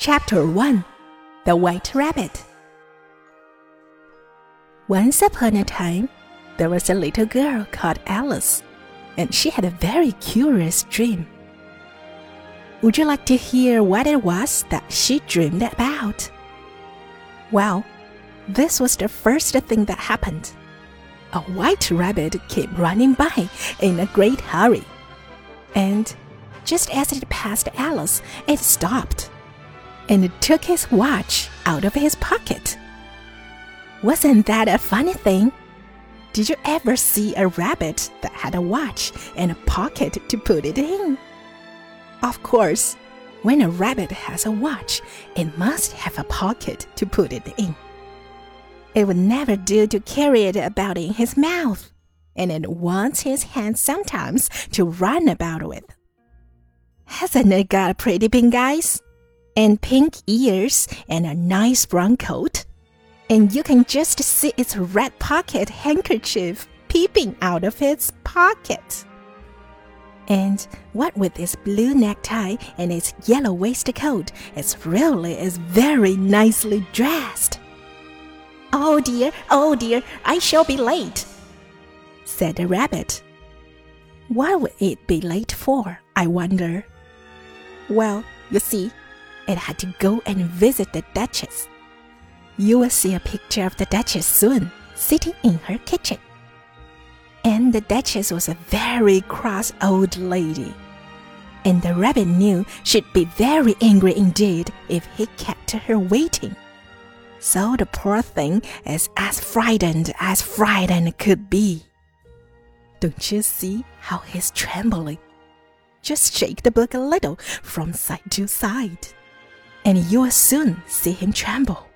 Chapter 1 The White Rabbit Once upon a time, there was a little girl called Alice, and she had a very curious dream. Would you like to hear what it was that she dreamed about? Well, this was the first thing that happened. A white rabbit came running by in a great hurry. And just as it passed Alice, it stopped and took his watch out of his pocket. Wasn't that a funny thing? Did you ever see a rabbit that had a watch and a pocket to put it in? Of course, when a rabbit has a watch, it must have a pocket to put it in. It would never do to carry it about in his mouth, and it wants his hand sometimes to run about with. Hasn't it got a pretty pink eyes? And pink ears and a nice brown coat? And you can just see its red pocket handkerchief peeping out of its pocket. And what with its blue necktie and its yellow waistcoat, it really is very nicely dressed. Oh dear, oh dear, I shall be late, said the rabbit. What would it be late for, I wonder? Well, you see, it had to go and visit the Duchess. You will see a picture of the Duchess soon, sitting in her kitchen. And the Duchess was a very cross old lady. And the rabbit knew she'd be very angry indeed if he kept her waiting. So the poor thing is as frightened as frightened could be. Don't you see how he's trembling? Just shake the book a little from side to side, and you will soon see him tremble.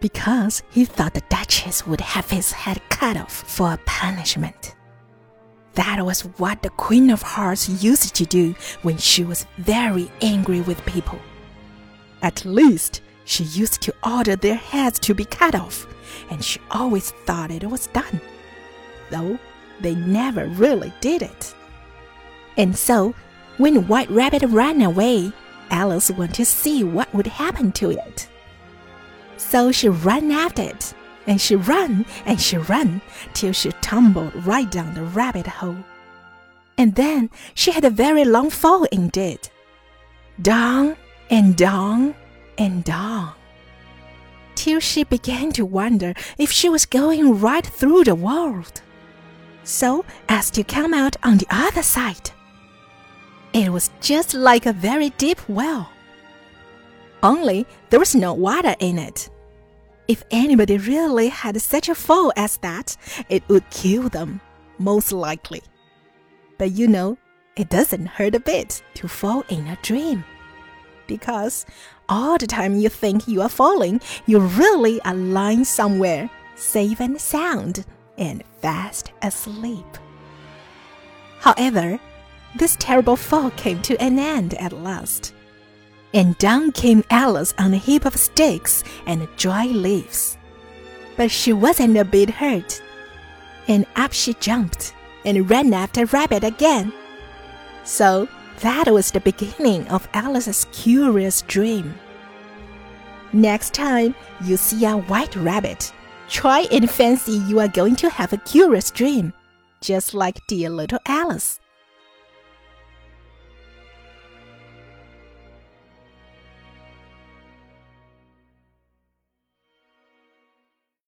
Because he thought the Duchess would have his head cut off for a punishment. That was what the Queen of Hearts used to do when she was very angry with people. At least, she used to order their heads to be cut off, and she always thought it was done, though they never really did it. And so, when White Rabbit ran away, Alice wanted to see what would happen to it. So she ran after it, and she ran and she ran till she tumbled right down the rabbit hole. And then she had a very long fall indeed. Down and down and down. Till she began to wonder if she was going right through the world. So as to come out on the other side. It was just like a very deep well. Only there was no water in it. If anybody really had such a fall as that, it would kill them, most likely. But you know, it doesn't hurt a bit to fall in a dream. Because all the time you think you are falling, you really are lying somewhere, safe and sound, and fast asleep. However, this terrible fall came to an end at last. And down came Alice on a heap of sticks and dry leaves. But she wasn't a bit hurt. And up she jumped and ran after Rabbit again. So that was the beginning of Alice's curious dream. Next time you see a white rabbit, try and fancy you are going to have a curious dream, just like dear little Alice.